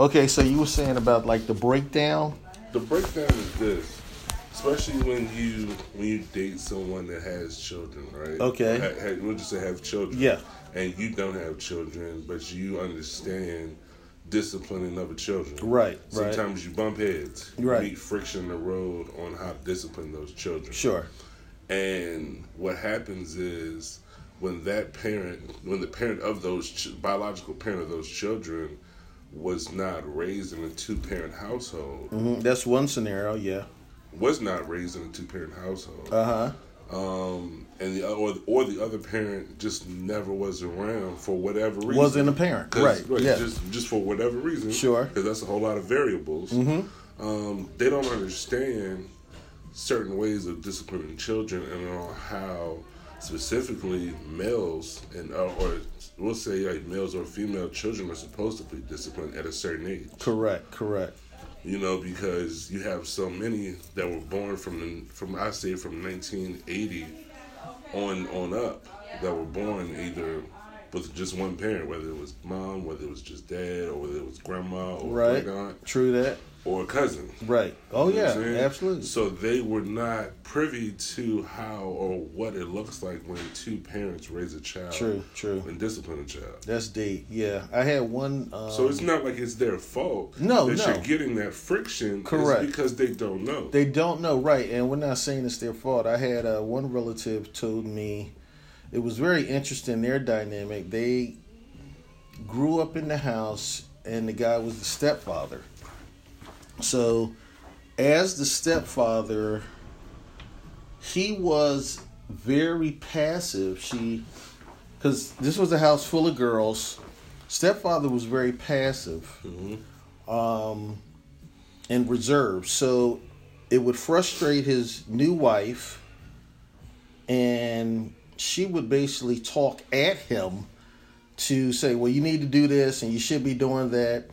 Okay, so you were saying about like the breakdown. The breakdown is this, especially when you when you date someone that has children, right? Okay. Ha, ha, we'll just say have children. Yeah. And you don't have children, but you understand disciplining other children. Right, right. Sometimes you bump heads. You Right. meet friction in the road on how to discipline those children. Sure. And what happens is when that parent, when the parent of those ch- biological parent of those children was not raised in a two parent household, hmm That's one scenario. Yeah. was not raised in a two parent household, Uh huh. um, and the or or the other parent just never was around for whatever reason. Wasn't a parent. 'Cause- Right. Yeah. Just just for whatever reason. Sure. Because that's a whole lot of variables. Mm-hmm. Um, they don't understand certain ways of disciplining children and on how specifically males and uh, or we'll say like males or female children are supposed to be disciplined at a certain age. Correct. Correct. You know, because you have so many that were born from the, from I say from 1980 on on up that were born either with just one parent, whether it was mom, whether it was just dad, or whether it was grandma or Right. True that. Or a cousin. Right. Oh You know yeah. what I'm? Absolutely. So they were not privy to how or what it looks like when two parents raise a child True. True. and discipline a child. That's deep. Yeah. I had one. Um, So it's not like it's their fault. No, that no. you're getting that friction. Correct. Because they don't know. They don't know, right? And we're not saying it's their fault. I had uh, one relative told me it was very interesting their dynamic. They grew up in the house, and the guy was the stepfather. So, as the stepfather, he was very passive. She, because this was a house full of girls. Stepfather was very passive um, and reserved. So it would frustrate his new wife, and she would basically talk at him to say, "Well, you need to do this, and you should be doing that,"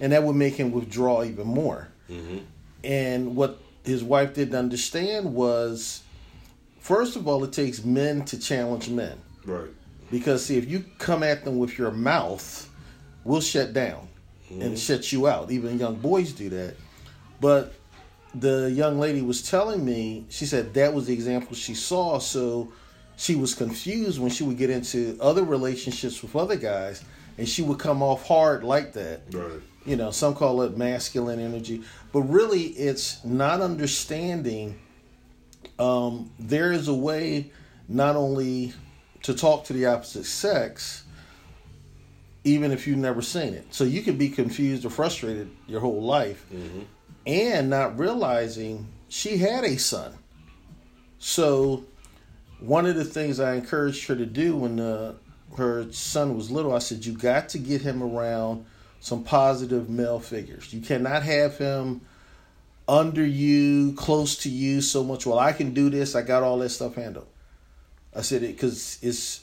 and that would make him withdraw even more. Mm-hmm. And what his wife didn't understand was, first of all, it takes men to challenge men. Right. Because see, if you come at them with your mouth, we'll shut down and mm-hmm. shut you out. Even young boys do that. But the young lady was telling me, she said that was the example she saw. So she was confused when she would get into other relationships with other guys, and she would come off hard like that. Right. You know, some call it masculine energy, but really it's not understanding. Um, there is a way not only to talk to the opposite sex, even if you've never seen it. So you could be confused or frustrated your whole life and not realizing she had a son. So one of the things I encouraged her to do when uh, her son was little, I said, you got to get him around some positive male figures. You cannot have him under you, close to you so much. Well, I can do this. I got all that stuff handled. I said it because it's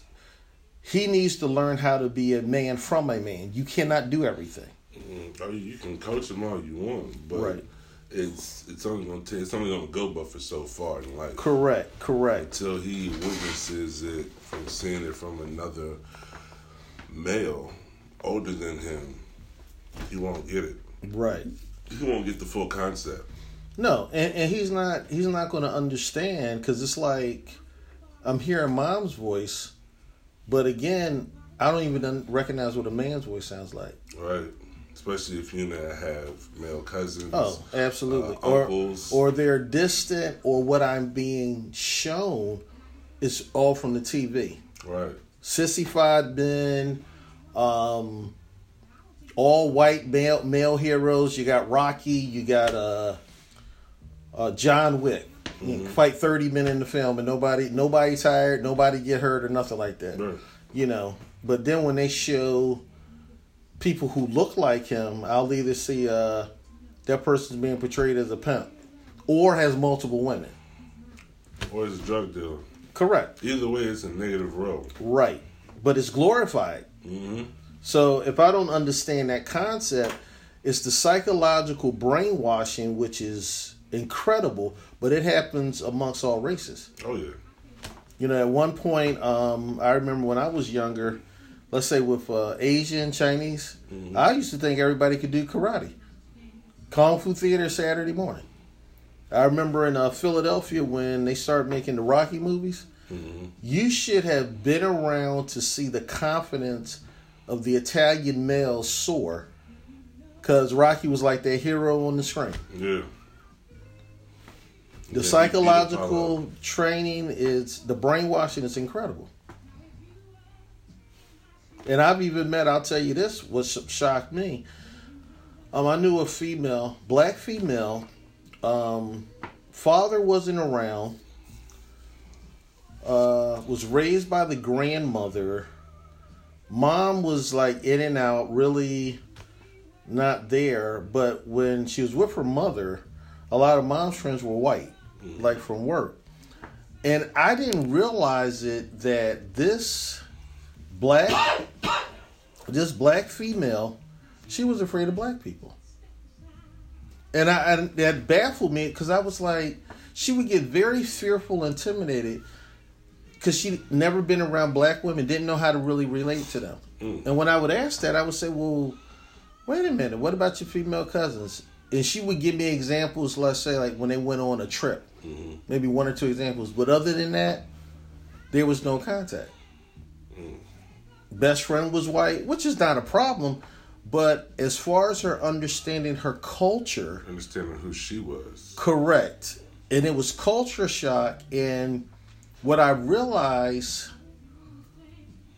he needs to learn how to be a man from a man. You cannot do everything. Mm, I mean, you can coach him all you want, but Right. it's it's only gonna take it's only gonna go but for so far in life. Correct, correct. Until he witnesses it from seeing it from another male older than him, he won't get it. Right. He won't get the full concept. No, and, and he's not he's not going to understand because it's like I'm hearing mom's voice, but again, I don't even recognize what a man's voice sounds like. Right. Especially if you not have male cousins. Oh, absolutely. uh, or uncles. or they're distant, or what I'm being shown is all from the TV. Right. Sissified men, um, all white male male heroes. You got Rocky. You got uh, uh, John Wick. You can fight thirty men in the film, and nobody nobody tired, nobody get hurt or nothing like that. Right. You know. But then when they show people who look like him, I'll either see uh, that person's being portrayed as a pimp or has multiple women. Or is a drug dealer. Correct. Either way, it's a negative role. Right. But it's glorified. hmm So if I don't understand that concept, it's the psychological brainwashing, which is incredible, but it happens amongst all races. Oh yeah. You know, at one point, um, I remember when I was younger, let's say with uh, Asian, Chinese, I used to think everybody could do karate. Kung Fu Theater Saturday morning. I remember in uh, Philadelphia when they started making the Rocky movies. You should have been around to see the confidence of the Italian males soar, because Rocky was like their hero on the screen. Yeah. The Yeah, psychological training is the brainwashing is incredible. And I've even met, I'll tell you this, what shocked me. Um, I knew a female, black female, um, father wasn't around, uh, was raised by the grandmother. Mom was like in and out, really not there. But when she was with her mother, a lot of mom's friends were white, mm-hmm. like from work. And I didn't realize it that this black, this black female, she was afraid of black people. And I, I that baffled me because I was like, she would get very fearful, intimidated, because she never been around black women, didn't know how to really relate to them. Mm. And when I would ask that, I would say, well, wait a minute, what about your female cousins? And she would give me examples, let's say, like when they went on a trip, mm-hmm. maybe one or two examples. But other than that, there was no contact. Mm. Best friend was white, which is not a problem. But as far as her understanding her culture, Understanding who she was. Correct. And it was culture shock. And what I realized,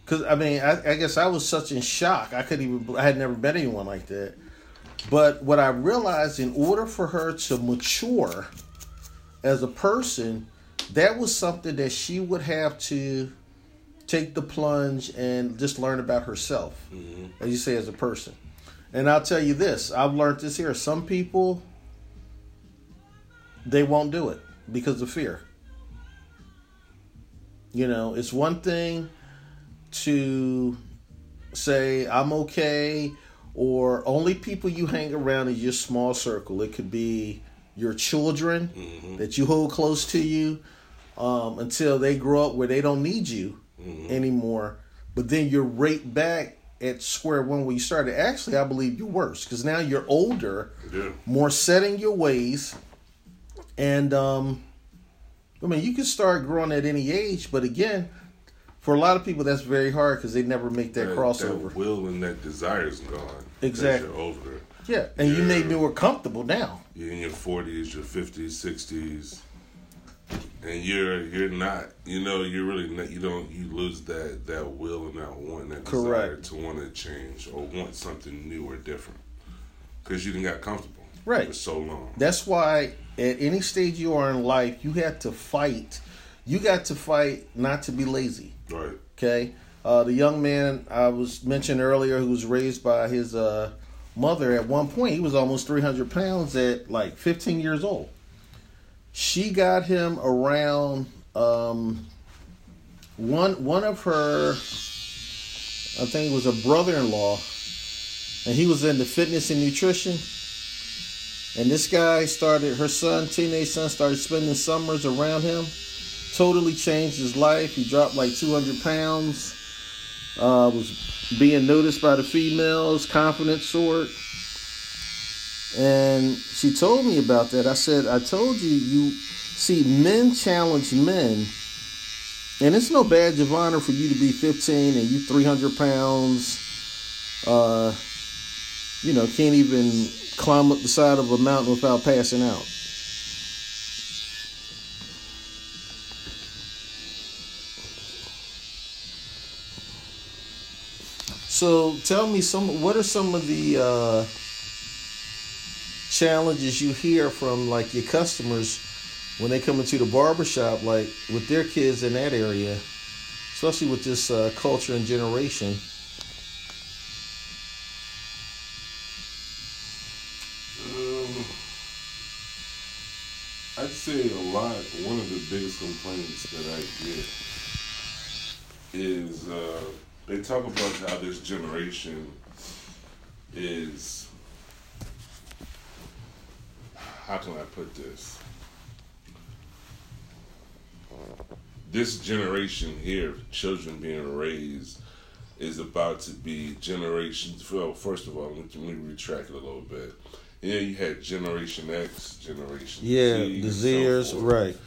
because I mean, I, I guess I was such in shock. I couldn't even, I had never met anyone like that. But what I realized, in order for her to mature as a person, that was something that she would have to take the plunge and just learn about herself, mm-hmm. as you say, as a person. And I'll tell you this I've learned this here. Some people, they won't do it because of fear. You know, it's one thing to say, I'm okay, or only people you hang around in your small circle. It could be your children that you hold close to you um, until they grow up where they don't need you anymore. But then you're right back at square one where you started. Actually, I believe you're worse because now you're older Yeah. more set in your ways and um i mean you can start growing at any age but again for a lot of people that's very hard because they never make that, crossover That will and that desire is gone. Exactly. You're over yeah and you may be more comfortable now You're in your forties, your fifties, sixties, and you're you're not. You know, you're really not. You don't. You lose that that will and that want, that desire to want to change or want something new or different, because you didn't got comfortable Right. for so long. that's why at any stage you are in life you have to fight you got to fight not to be lazy Right. Okay. Uh, the young man I was mentioned earlier, who was raised by his uh, mother, at one point he was almost 300 pounds at like 15 years old. She got him around um, one one of her, I think it was a brother-in-law, and he was into fitness and nutrition. And this guy started, her son, teenage son, started spending summers around him totally changed his life. He dropped like 200 pounds. Uh, was being noticed by the females, confident sort. And she told me about that. I said, I told you, you see, men challenge men. And it's no badge of honor for you to be 15 and you 300 pounds. Uh, you know, can't even climb up the side of a mountain without passing out. So tell me some. What are some of the uh, challenges you hear from like your customers when they come into the barber shop, like with their kids in that area, especially with this uh, culture and generation? Um, I'd say a lot. One of the biggest complaints that I get is uh, they talk about how this generation is. How can I put this? This generation here, children being raised is about to be generations. Well, first of all, let me retract it a little bit. Yeah, you had Generation X, Generation Yeah, Z, the and so Zers, right.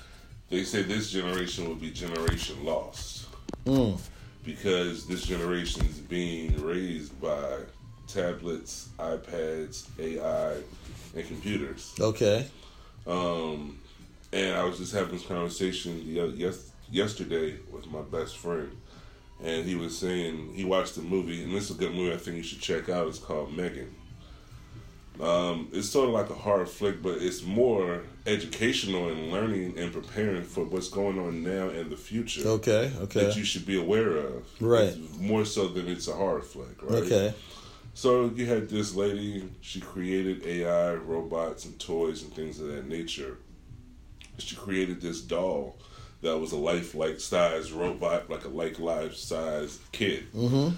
They say this generation will be generation lost Mm. because this generation is being raised by tablets, iPads, AI, and computers. Okay. Um, and I was just having this conversation yes, yesterday with my best friend, and he was saying he watched the movie, and this is a good movie I think you should check out. It's called Megan. Um, it's sort of like a horror flick, but it's more educational and learning and preparing for what's going on now and the future Okay. Okay. that you should be aware of. Right. It's more so than it's a horror flick, right? Okay. So you had this lady, she created AI, robots, and toys and things of that nature. She created this doll that was a lifelike size robot, like a like life size kid Mm-hmm.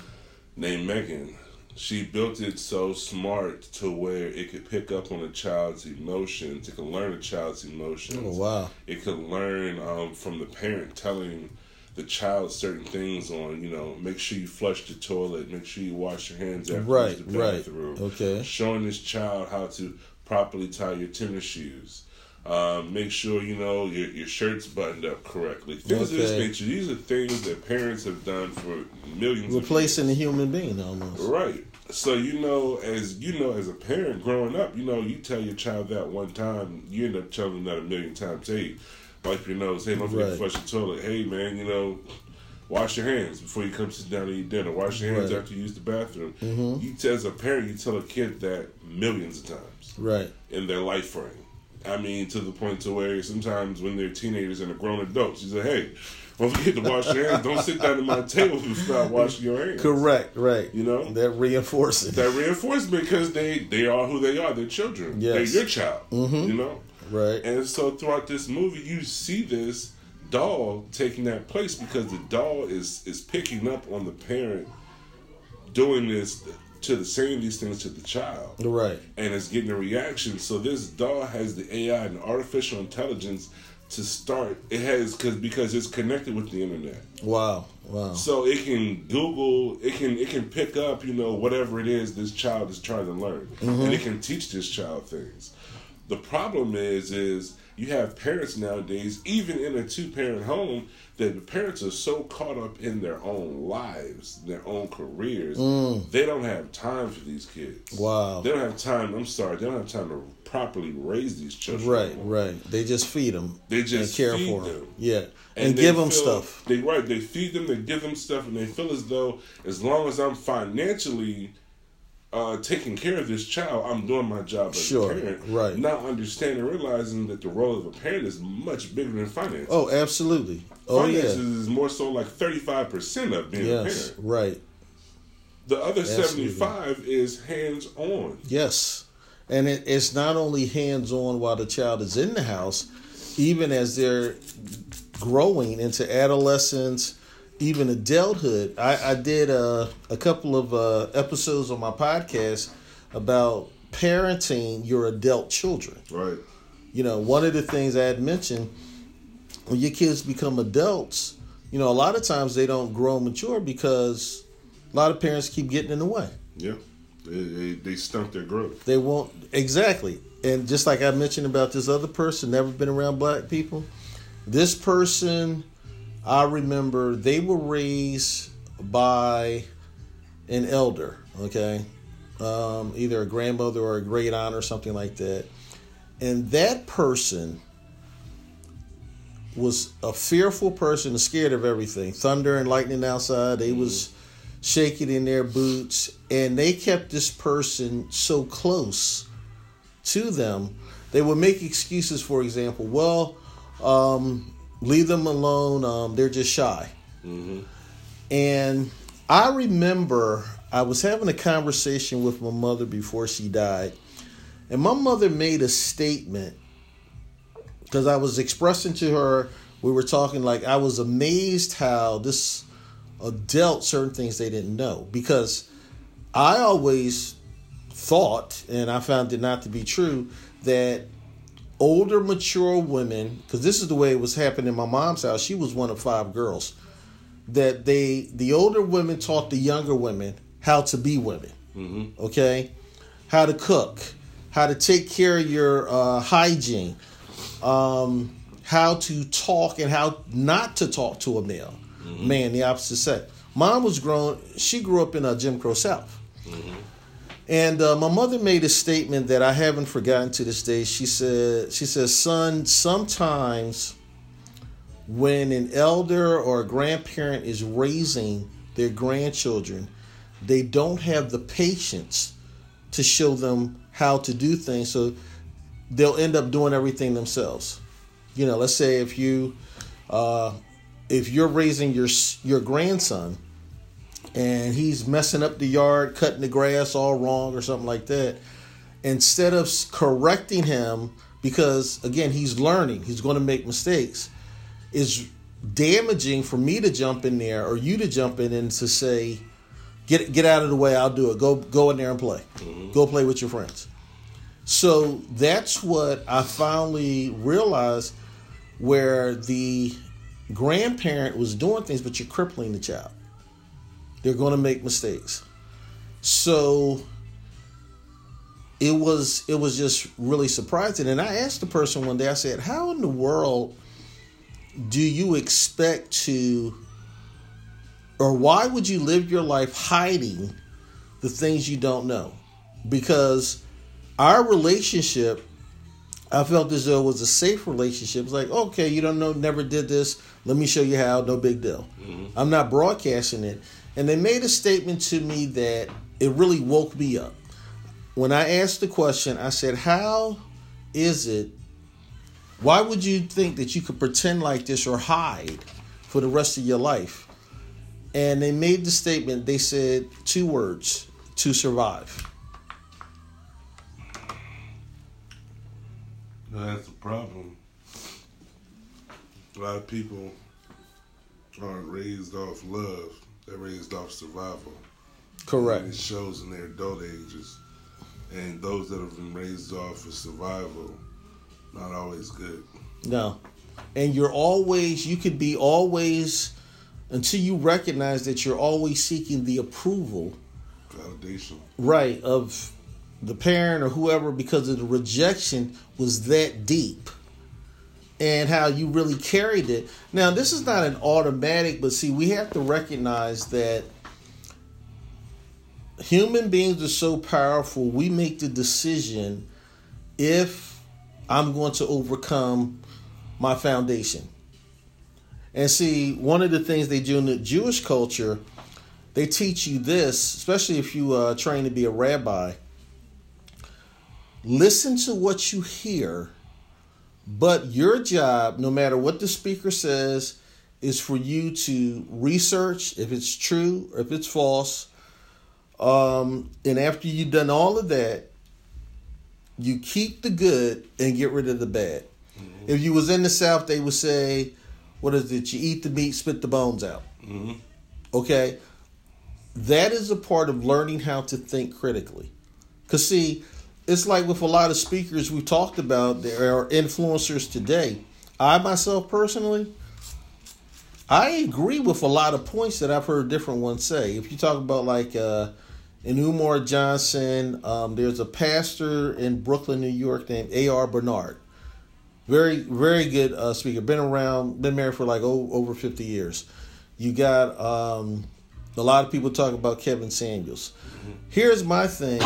named Megan. She built it so smart to where it could pick up on a child's emotions. It could learn a child's emotions. Oh wow. It could learn um, from the parent telling the child certain things on, you know, make sure you flush the toilet, make sure you wash your hands after Right. the Right. bathroom. Okay. Showing this child how to properly tie your tennis shoes. Um, make sure you know your, your shirt's buttoned up correctly. Things of this Okay. nature. These are things that parents have done for millions. of Replacing the years. human being almost. Right. So you know, as you know, as a parent growing up, you know, you tell your child that one time, you end up telling them that a million times. Hey, wipe your nose. Hey, don't forget to flush the toilet. Hey, man, you know, wash your hands before you come sit down to eat dinner. Wash your hands Right. after you use the bathroom. Mhm. You, t- as a parent, you tell a kid that millions of times Right. in their life frame. I mean, to the point to where sometimes when they're teenagers and are grown adults, you say, "Hey, don't forget to wash your hands. Don't sit down at my table without washing your hands." Correct. Right. You know, That reinforcing. that reinforcement because they they are who they are. They're children. Yes. They're your child. Mhm. You know. right. And so throughout this movie, you see this doll taking that place because the doll is is picking up on the parent doing this to the saying these things to the child right. and it's getting a reaction. So this doll has the AI and artificial intelligence to start. It has because because it's connected with the internet. Wow. Wow. So it can Google, it can it can pick up, you know, whatever it is this child is trying to learn, mm-hmm. and it can teach this child things. The problem is, is you have parents nowadays, even in a two parent home, that the parents are so caught up in their own lives, their own careers, mm. they don't have time for these kids. Wow. They don't have time. I'm sorry, they don't have time to properly raise these children. Right. Right. They just feed them. They just and care feed for them. them. Yeah. And, they give them feel- stuff. They right. They feed them. They give them stuff, and they feel as though as long as I'm financially uh, taking care of this child, I'm doing my job as Sure, a parent. right. Not understanding, realizing that the role of a parent is much bigger than finance. Oh, absolutely. Oh finances yeah. is more so like 35 percent of being a parent. Right. The other Absolutely. 75 is hands on. Yes. And it, it's not only hands on while the child is in the house, even as they're growing into adolescence, even adulthood. I, I did a, a couple of uh, episodes on my podcast about parenting your adult children. Right. You know, one of the things I had mentioned when your kids become adults, you know, a lot of times they don't grow mature because a lot of parents keep getting in the way. Yeah. They, they, they stunt their growth. They won't exactly. And just like I mentioned about this other person, never been around black people. This person, I remember they were raised by an elder, okay, um, either a grandmother or a great aunt or something like that, and that person was a fearful person, scared of everything, thunder and lightning outside. They was shaking in their boots, and they kept this person so close to them. They would make excuses, for example, well, um, leave them alone. Um, they're just shy. And I remember I was having a conversation with my mother before she died, and my mother made a statement because I was expressing to her, we were talking like I was amazed how this adult certain things they didn't know because I always thought, and I found it not to be true, that older, mature women, because this is the way it was happening in my mom's house. She was one of five girls. that they the older women taught the younger women how to be women. Mm-hmm. Okay, how to cook, how to take care of your uh, hygiene, um, how to talk and how not to talk to a male mm-hmm. man, the opposite sex. Mom was grown; she grew up in a Jim Crow South. Mm-hmm. And uh, my mother made a statement that I haven't forgotten to this day. She said, "She says, son, sometimes when an elder or a grandparent is raising their grandchildren, they don't have the patience to show them how to do things, so they'll end up doing everything themselves. You know, let's say if you uh, if you're raising your your grandson." And he's messing up the yard, cutting the grass all wrong or something like that, instead of correcting him because again he's learning, he's going to make mistakes, is damaging for me to jump in there or you to jump in and to say, get get out of the way, I'll do it. Go go in there and play. Mm-hmm. Go play with your friends. So that's what I finally realized where the grandparent was doing things, but you're crippling the child. They're going to make mistakes. So it was it was just really surprising. And I asked the person one day, I said, How in the world do you expect to or why would you live your life hiding the things you don't know? Because our relationship, I felt as though it was a safe relationship. It's like, okay, you don't know, never did this. Let me show you how, no big deal. Mm-hmm. I'm not broadcasting it. And they made a statement to me that it really woke me up. When I asked the question, I said, How is it? Why would you think that you could pretend like this or hide for the rest of your life? And they made the statement, they said two words to survive. That's the problem. A lot of people aren't raised off love. They're raised off survival. Correct. And it shows in their adult ages. And those that have been raised off of survival, not always good. No. And you're always, you could be always, until you recognize that you're always seeking the approval. Validation. Right, of the parent or whoever because of the rejection was that deep and how you really carried it. Now, this is not an automatic, but see, we have to recognize that human beings are so powerful. We make the decision if I'm going to overcome my foundation. And see, one of the things they do in the Jewish culture, they teach you this, especially if you uh, trained to be a rabbi. Listen to what you hear but your job, no matter what the speaker says, is for you to research if it's true or if it's false. Um, and after you've done all of that, you keep the good and get rid of the bad. Mm-hmm. If you was in the South, they would say, "What is it? You eat the meat, spit the bones out." Mm-hmm. Okay, that is a part of learning how to think critically. Cause see, it's like with a lot of speakers we talked about, there are influencers today. I myself personally, I agree with a lot of points that I've heard different ones say. If you talk about like uh, in Umar Johnson, um, there's a pastor in Brooklyn, New York named A.R. Bernard. Very, very good uh, speaker. Been around, been married for like oh, over 50 years. You got um, a lot of people talk about Kevin Samuels. Here's my thing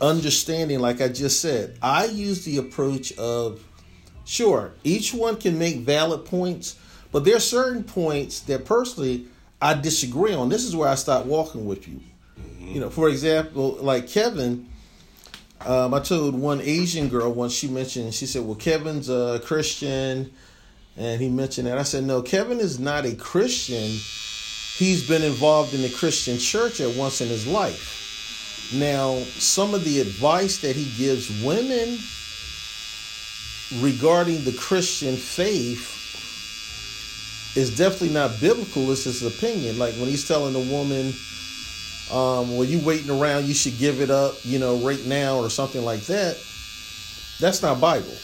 understanding, like I just said, I use the approach of sure, each one can make valid points, but there are certain points that personally I disagree on. This is where I start walking with you. Mm-hmm. You know, for example, like Kevin, um, I told one Asian girl once she mentioned, she said, Well, Kevin's a Christian. And he mentioned that. I said, No, Kevin is not a Christian. He's been involved in the Christian church at once in his life. Now, some of the advice that he gives women regarding the Christian faith is definitely not biblical. It's his opinion. Like when he's telling a woman, um, well, you waiting around, you should give it up, you know, right now or something like that. That's not Bible.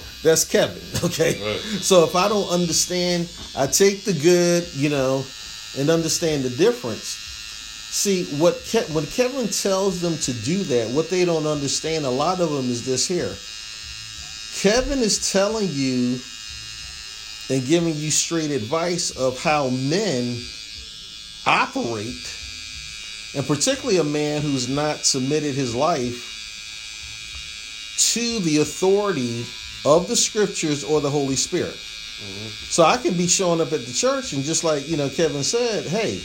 That's Kevin. Okay. Right. So if I don't understand, I take the good, you know, and understand the difference. See what Ke- when Kevin tells them to do that, what they don't understand, a lot of them is this here. Kevin is telling you and giving you straight advice of how men operate, and particularly a man who's not submitted his life to the authority of the scriptures or the Holy Spirit. Mm-hmm. So I can be showing up at the church and just like, you know, Kevin said, hey,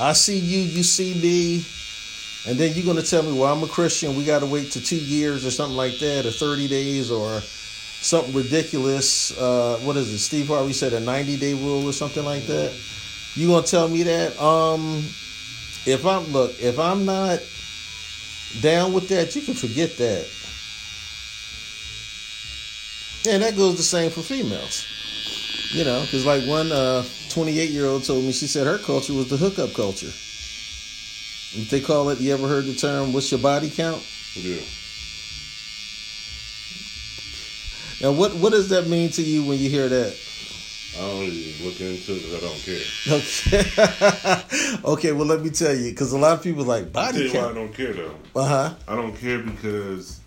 I see you, you see me, and then you're going to tell me, well, I'm a Christian. We got to wait to two years or something like that, or 30 days, or something ridiculous. Uh, what is it? Steve Harvey said a 90 day rule or something like that. You going to tell me that? Um, if I'm look, if I'm not down with that, you can forget that. And that goes the same for females. You know, because like one 28 year old told me, she said her culture was the hookup culture. If they call it, you ever heard the term, what's your body count? Yeah. Now, what, what does that mean to you when you hear that? I don't even look into it because I don't care. Okay. okay, well, let me tell you, because a lot of people like I'll tell body you why I don't care though. Uh huh. I don't care because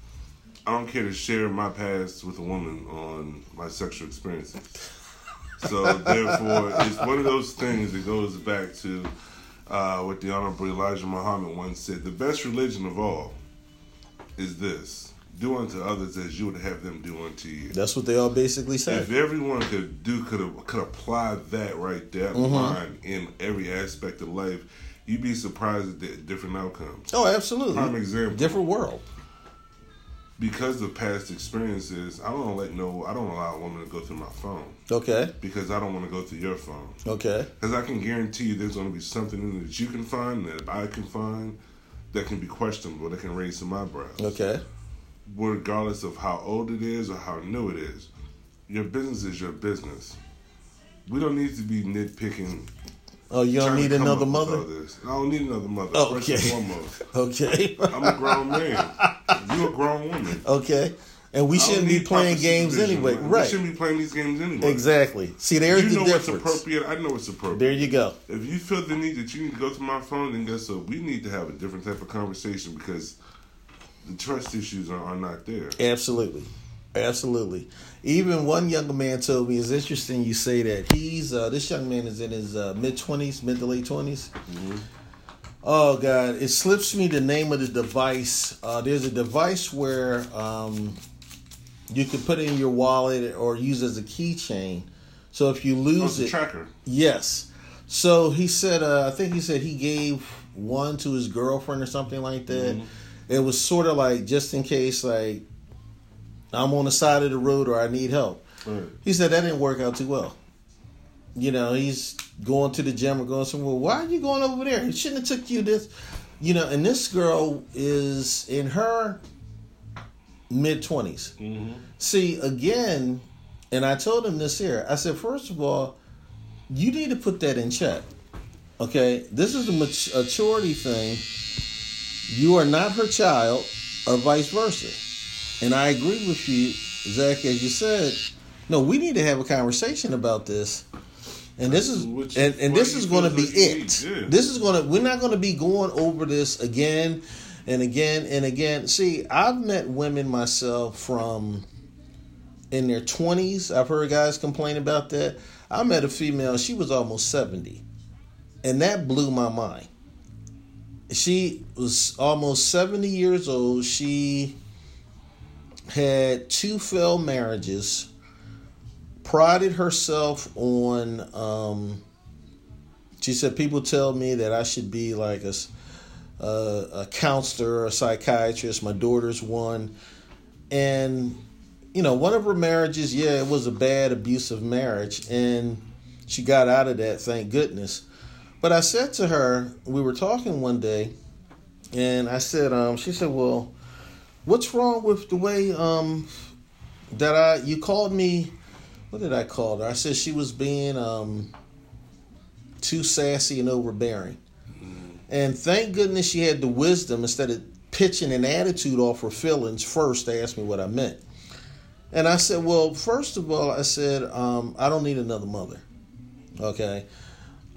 I don't care to share my past with a woman on my sexual experiences. So therefore, it's one of those things that goes back to uh, what the Honorable Elijah Muhammad once said: "The best religion of all is this: do unto others as you would have them do unto you." That's what they all basically say. If everyone could do could could apply that right there line in every aspect of life, you'd be surprised at the different outcomes. Oh, absolutely. Prime example. Different world. Because of past experiences, I don't let no, I don't allow a woman to go through my phone Okay. because I don't want to go through your phone. Okay. Because I can guarantee you, there's going to be something in that you can find that I can find that can be questionable, that can raise some eyebrows. Okay. Regardless of how old it is or how new it is, your business is your business. We don't need to be nitpicking. Oh, you don't need another up with all mother? I don't need another mother. First okay. Okay. I'm a grown man. You're a grown woman. okay. And we shouldn't be playing games anyway. man. We shouldn't be playing these games anyway. Exactly. See, there's you the know what's difference. appropriate. I know what's appropriate. There you go. If you feel the need that you need to go to my phone, then guess what? We need to have a different type of conversation because the trust issues are, are not there. Absolutely. Absolutely. Even one younger man told me it's interesting you say that. He's uh, this young man is in his uh, mid twenties, mid to late 20s Oh God, it slips me the name of the device. Uh, there's a device where um, you can put it in your wallet or use as a keychain. So if you Oh, lose a it, tracker. Yes. So he said, uh, I think he said he gave one to his girlfriend or something like that. It was sort of like just in case, like I'm on the side of the road or I need help. Right. He said that didn't work out too well. You know, he's going to the gym or going somewhere. Why are you going over there? He shouldn't have took you this. You know, and this girl is in her mid 20s Mm-hmm. See, again, and I told him this here. I said, first of all, you need to put that in check. Okay, this is a mat- maturity thing. You are not her child, or vice versa. And I agree with you, Zack, as you said. No, we need to have a conversation about this. And this is and, and this is going to be it. This is going to. We're not going to be going over this again and again and again. See, I've met women myself from in their 20s. I've heard guys complain about that. I met a female, she was almost 70. And that blew my mind. She was almost 70 years old. She had two failed marriages, prided herself on, um, she said, people tell me that I should be like a, a counselor, a psychiatrist. My daughter's one. And you know, one of her marriages, yeah, it was a bad, abusive marriage, and she got out of that, thank goodness. But I said to her, we were talking one day, and I said, um, she said, well, what's wrong with the way um, that I, you called me, what did I call her? I said she was being um, too sassy and overbearing. And thank goodness she had the wisdom instead of pitching an attitude off her feelings first to ask me what I meant. And I said, well, first of all, I said, um, I don't need another mother. Okay.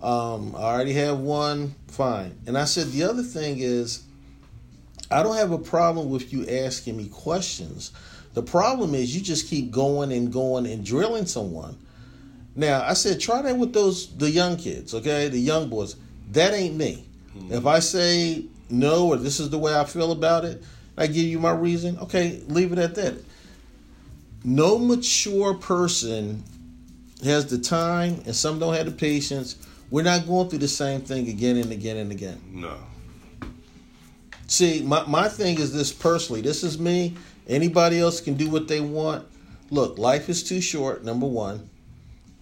Um, I already have one, fine. And I said, the other thing is, I don't have a problem with you asking me questions. The problem is you just keep going and going and drilling someone. Now, I said, try that with those, the young kids, okay? The young boys. That ain't me. Mm-hmm. If I say no or this is the way I feel about it, I give you my reason, okay, leave it at that. No mature person has the time, and some don't have the patience. We're not going through the same thing again and again and again. No. See, my, my thing is this personally. This is me. Anybody else can do what they want. Look, life is too short, number one.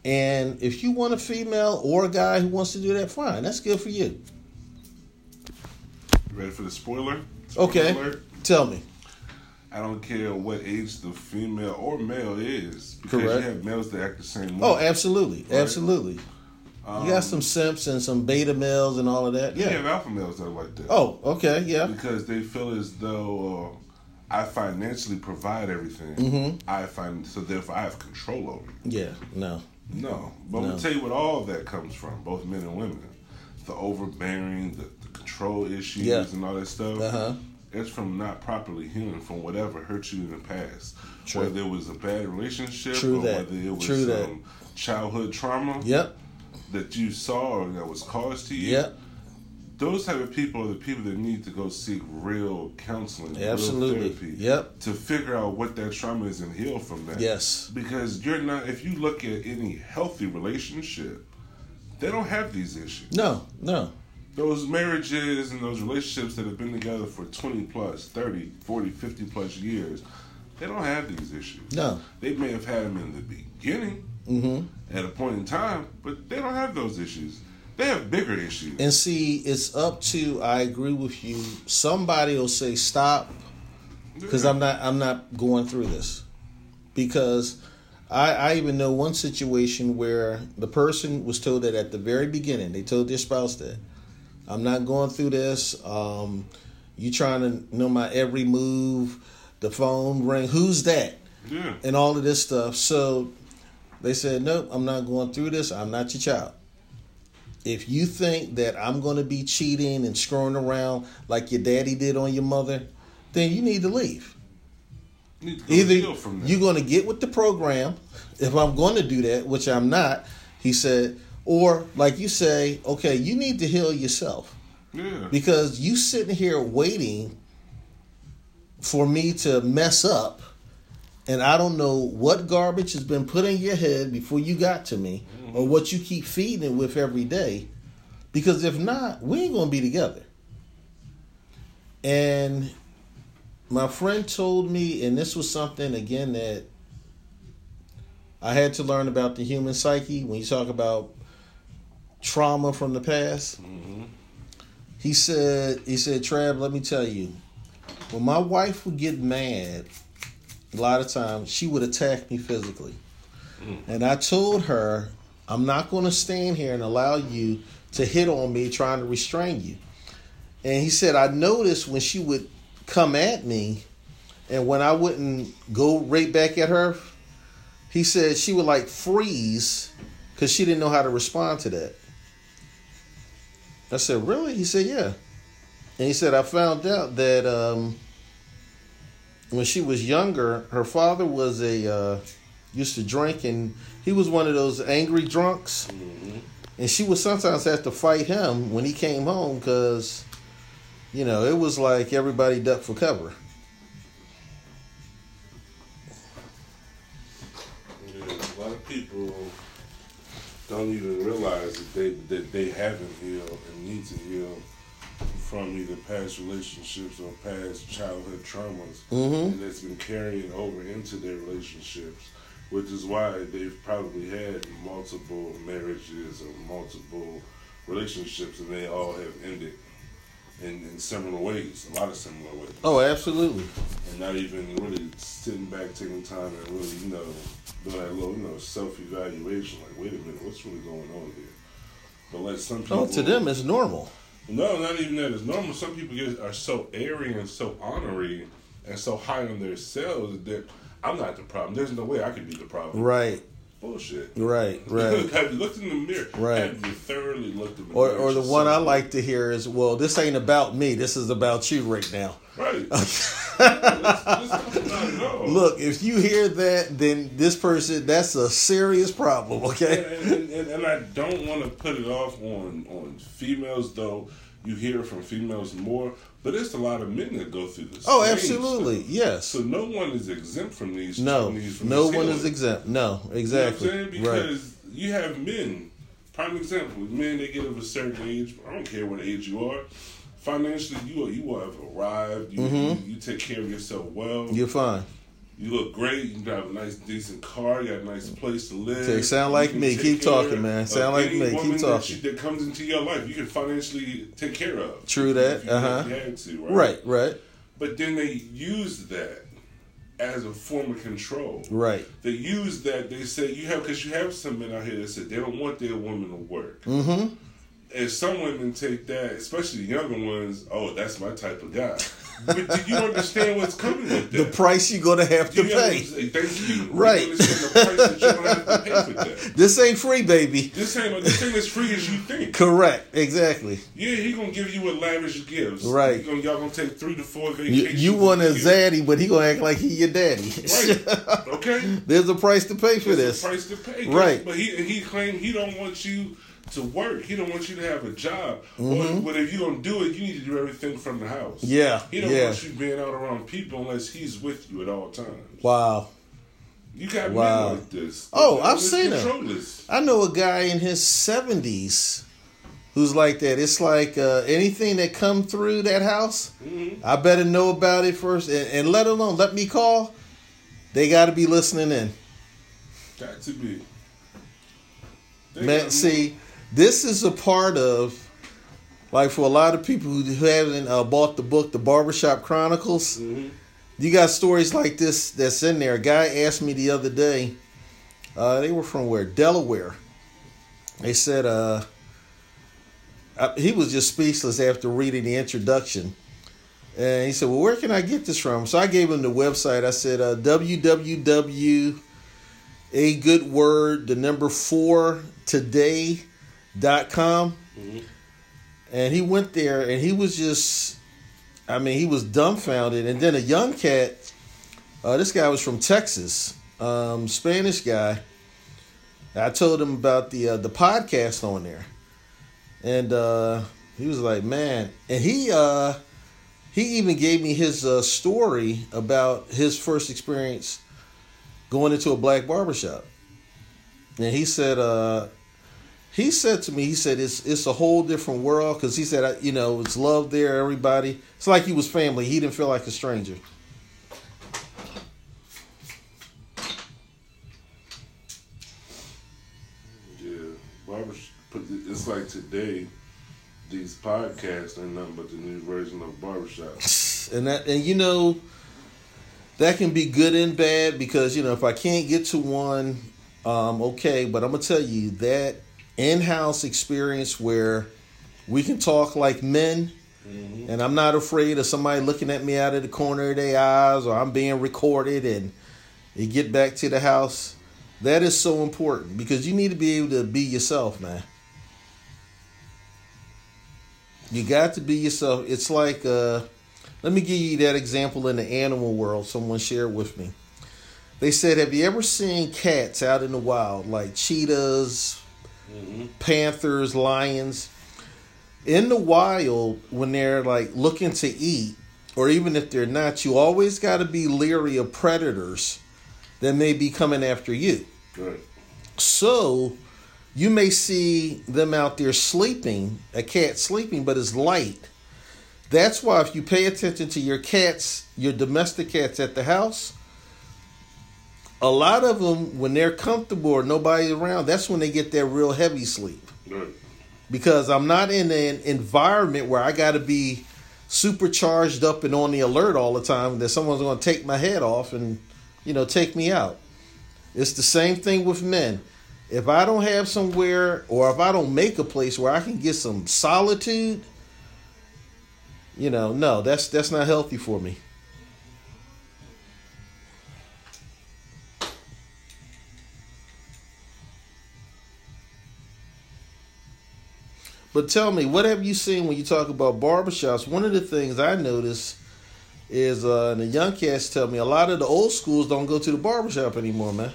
And if you want a female or a guy who wants to do that, fine. That's good for you. You ready for the spoiler? spoiler okay. Alert? Tell me. I don't care what age the female or male is. Because Correct. you have males that act the same oh, way. Oh, absolutely. Right? Absolutely. Um, you got some simps and some beta males and all of that. Yeah. You have alpha males that are like that. Oh, okay. Yeah. Because they feel as though uh, I financially provide everything. Mm-hmm. I find so therefore I have control over it. Yeah. No. No. But no. I'm gonna tell you what all of that comes from, both men and women. The overbearing, the, the control issues yeah. and all that stuff. Uh-huh it's from not properly healing from whatever hurt you in the past. True. Whether it was a bad relationship True or that. whether it was True some childhood trauma yep. That you saw that was caused to you. Yep. Those type of people are the people that need to go seek real counseling, Absolutely. real therapy. Yep. To figure out what that trauma is and heal from that. Yes. Because you're not if you look at any healthy relationship, they don't have these issues. No, no those marriages and those relationships that have been together for 20 plus 30 40 50 plus years they don't have these issues no they may have had them in the beginning mm-hmm. at a point in time but they don't have those issues they have bigger issues and see it's up to i agree with you somebody will say stop because yeah. i'm not i'm not going through this because I, I even know one situation where the person was told that at the very beginning they told their spouse that I'm not going through this. Um, you trying to know my every move, the phone ring, who's that? Yeah. And all of this stuff. So they said, Nope, I'm not going through this. I'm not your child. If you think that I'm going to be cheating and screwing around like your daddy did on your mother, then you need to leave. Need to Either you're going to get with the program, if I'm going to do that, which I'm not, he said, or like you say, okay, you need to heal yourself. Yeah. Because you sitting here waiting for me to mess up and I don't know what garbage has been put in your head before you got to me mm-hmm. or what you keep feeding it with every day. Because if not, we ain't gonna be together. And my friend told me, and this was something again that I had to learn about the human psyche when you talk about trauma from the past. Mm-hmm. He said, he said, Trav, let me tell you, when my wife would get mad, a lot of times she would attack me physically. Mm. And I told her, I'm not going to stand here and allow you to hit on me trying to restrain you. And he said, I noticed when she would come at me and when I wouldn't go right back at her, he said she would like freeze because she didn't know how to respond to that. I said, Really? He said, Yeah. And he said, I found out that um, when she was younger, her father was a uh, used to drink, and he was one of those angry drunks. Mm-hmm. And she would sometimes have to fight him when he came home because, you know, it was like everybody ducked for cover. Yeah, a lot of people don't even realize that they that they haven't healed and need to heal from either past relationships or past childhood traumas, mm-hmm. and that's been carrying over into their relationships, which is why they've probably had multiple marriages or multiple relationships, and they all have ended in, in similar ways, a lot of similar ways. Oh, absolutely. And not even really sitting back, taking time and really, you know, doing that little, you know, self evaluation. Like, wait a minute, what's really going on here? But let some people. Oh, to them, it's normal. No, not even that. It's normal. Some people get are so airy and so honorary and so high on their selves that I'm not the problem. There's no way I could be the problem. Right. Bullshit. Right. Right. have you looked in the mirror? Right. Have you thoroughly looked in the Or, mirror? or the one I like to hear is, well, this ain't about me. This is about you right now. Right. Let's- let's talk about it all. Look, if you hear that, then this person, that's a serious problem, okay? and, and, and, and I don't want to put it off on on females, though. You hear from females more, but it's a lot of men that go through this. Oh, absolutely. stuff. Yes. So no one is exempt from these. No, from no one is exempt. No, You know exactly. what I'm saying? Right. Because you have men. Prime example: men they get of a certain age. I don't care what age you are. Financially, you are, you have arrived. You, you you take care of yourself well. Mm-hmm. You're fine. You look great. You have a nice, decent car. You got a nice place to live. Okay, sound like me. Keep talking, man. Sound like me. Keep talking. That, that comes into your life, you can financially take care of. True that. Had to, right? Right, right, But then they use that as a form of control. right. They use that. They say you have because you have some men out here that said they don't want their woman to work. Mm-hmm. And some women take that, especially the younger ones. Oh, that's my type of guy. But do you understand what's coming with The that? price you're going to have to pay. you. Right. The price you're gonna have to pay that. This ain't free, baby. This ain't this ain't as free as you think. Correct. Exactly. Yeah, he gonna give you what lavish gives. Right. Gonna, y'all gonna take three to four You, vacations. you want a zaddy, but he gonna act like he your daddy. Right. Okay. There's a price to pay for There's this. a price to pay. Right. But he he claimed he don't want you to work. He don't want you to have a job. Mm-hmm. Or, but if you're gonna do it, you need to do everything from the house. Yeah, He don't yeah. want you being out around people unless he's with you at all times. Wow. You got Wow. men like this. Oh, I've seen controllers. I know a guy in his seventies who's like that. It's like uh, anything that come through that house, Mhm. I better know about it first, and, and let alone let me call. They got to be listening in. Got to be. They Man, see, this is a part of, like, for a lot of people who haven't uh, bought the book, The Barbershop Chronicles. Mhm. You got stories like this that's in there. A guy asked me the other day. Uh, they were from where? Delaware. They said uh, uh, he was just speechless after reading the introduction, and he said, "Well, where can I get this from?" So I gave him the website. I said, uh, "www." A good word, the number four today.com. Mhm. And he went there and he was just, I mean, he was dumbfounded. And then a young cat, uh, this guy was from Texas, um, Spanish guy. I told him about the uh, the podcast on there, and uh, he was like, "Man!" And he uh, he even gave me his uh, story about his first experience going into a black barbershop. And he said, uh, he said to me, he said it's it's a whole different world because he said, you know, it's love there, everybody. It's like he was family. He didn't feel like a stranger. Yeah, barber. It's like today. These podcasts are nothing but the new version of barbershop. and that and you know that can be good and bad because you know if I can't get to one, um, okay. But I'm gonna tell you that in-house experience where we can talk like men, and I'm not afraid of somebody looking at me out of the corner of their eyes, or I'm being recorded, and you get back to the house. That is so important because you need to be able to be yourself, man. You got to be yourself. It's like, uh, let me give you that example in the animal world. Someone shared with me. They said, "Have you ever seen cats out in the wild, like cheetahs, Mm-hmm. panthers, lions? In the wild, when they're like looking to eat, or even if they're not, you always got to be leery of predators that may be coming after you. Right. So you may see them out there sleeping, a cat sleeping, but it's light. That's why if you pay attention to your cats, your domestic cats at the house, a lot of them, when they're comfortable or nobody's around, that's when they get their real heavy sleep. Right. Because I'm not in an environment where I got to be supercharged up and on the alert all the time that someone's going to take my head off and, you know, take me out. It's the same thing with men. If I don't have somewhere or if I don't make a place where I can get some solitude, You know, no, that's that's not healthy for me. But tell me, what have you seen when you talk about barbershops? One of the things I notice is, uh, and the young cats tell me, a lot of the old schools don't go to the barbershop anymore, man.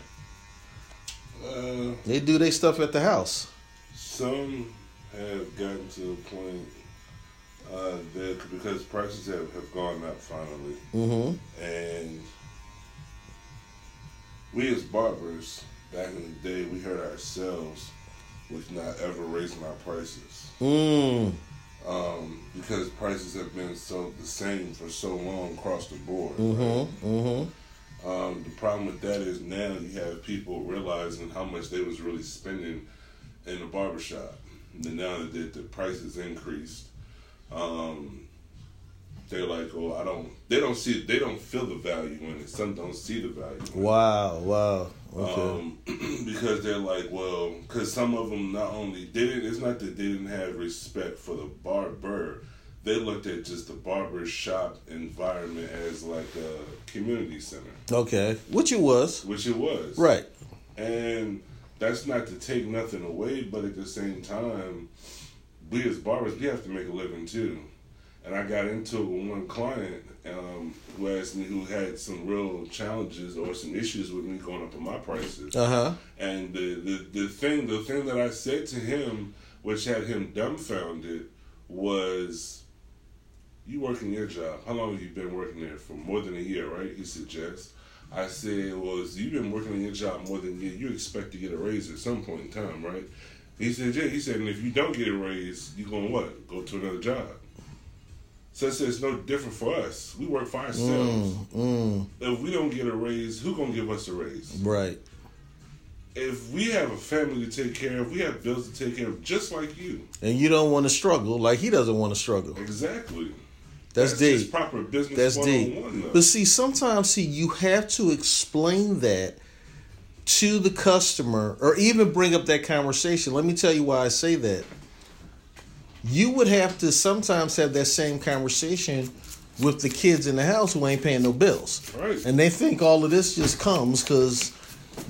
Uh, They do their stuff at the house. some have gotten to the point uh, that because prices have, have gone up finally, Mm-hmm. and we as barbers back in the day, we hurt ourselves with not ever raising our prices. Mm. um, because prices have been so the same for so long across the board. Mm-hmm. Mm-hmm. Um, the problem with that is now you have people realizing how much they was really spending in the barbershop. And now that the, the prices increased, um, they're like, "Oh, I don't." They don't see. They don't feel the value in it. Some don't see the value. in it. Wow. Wow. Okay. Um, because they're like, well, because some of them not only didn't, it's not that they didn't have respect for the barber, they looked at just the barber shop environment as like a community center, okay. Which it was. which it was. Right. And that's not to take nothing away, but at the same time, we as barbers, we have to make a living too. And I got into it with one client um, who asked me who had some real challenges or some issues with me going up on my prices. Uh huh. And the, the, the thing the thing that I said to him, which had him dumbfounded, was, "You working your job? How long have you been working there for? More than a year, right?" He "Yes." I said, "Well, you've been working on your job more than a year. You expect to get a raise at some point in time, right?" He said, "Yeah." He said, "And if you don't get a raise, you going what? Go to another job." So "It's no different for us. We work for ourselves. Mm, If we don't get a raise, who gonna give us a raise?" mm. Right. if we have a family to take care of, we have bills to take care of, just like you. And you don't want to struggle like he doesn't want to struggle. Exactly. That's, just deep. proper business. That's deep. though. But see, sometimes see you have to explain that to the customer or even bring up that conversation. Let me tell you why I say that. You would have to sometimes have that same conversation with the kids in the house who ain't paying no bills. Right. And they think all of this just comes because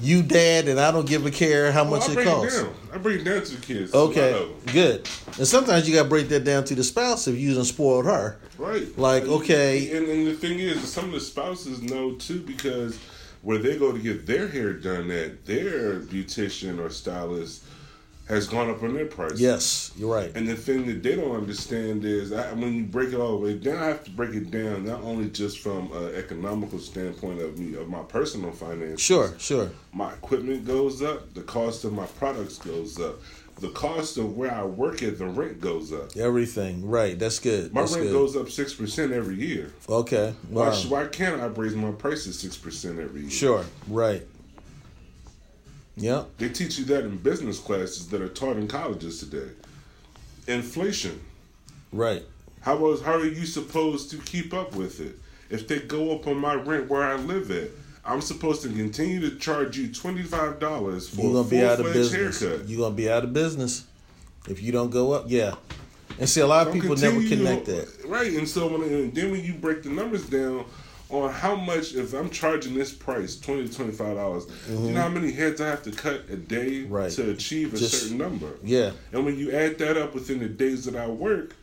you dad and I don't give a care how oh, Well, much I it costs. it down. I break it down to the kids. Okay, good. And sometimes you got to break that down to the spouse if you done spoiled her. Right. Like, And- okay. And, and the thing is, some of the spouses know too because where they go to get their hair done at, their beautician or stylist has gone up on their price. Yes, you're right. And the thing that they don't understand is, I, when you break it all the way down, I have to break it down not only just from an economical standpoint of me of my personal finances. Sure, sure. My equipment goes up, the cost of my products goes up, the cost of where I work at, the rent goes up. Everything. Right. That's good. My That's rent good. goes up six percent every year. Okay. Why, Wow. sh- why can't I raise my prices six percent every year? Sure. Right. Yep. They teach you that in business classes that are taught in colleges today. Inflation. Right. How was how are you supposed to keep up with it? If they go up on my rent where I live at, I'm supposed to continue to charge you twenty five dollars for You're a gonna be out of business. haircut. You're gonna be out of business if you don't go up. Yeah. And see, a lot of people never connect that. Right, and so when and then when you break the numbers down on how much if I'm charging this price twenty to twenty five dollars, you know how many heads I have to cut a day Mm-hmm. Right. to achieve a Just- certain number. Yeah. And when you add that up within the days that I work,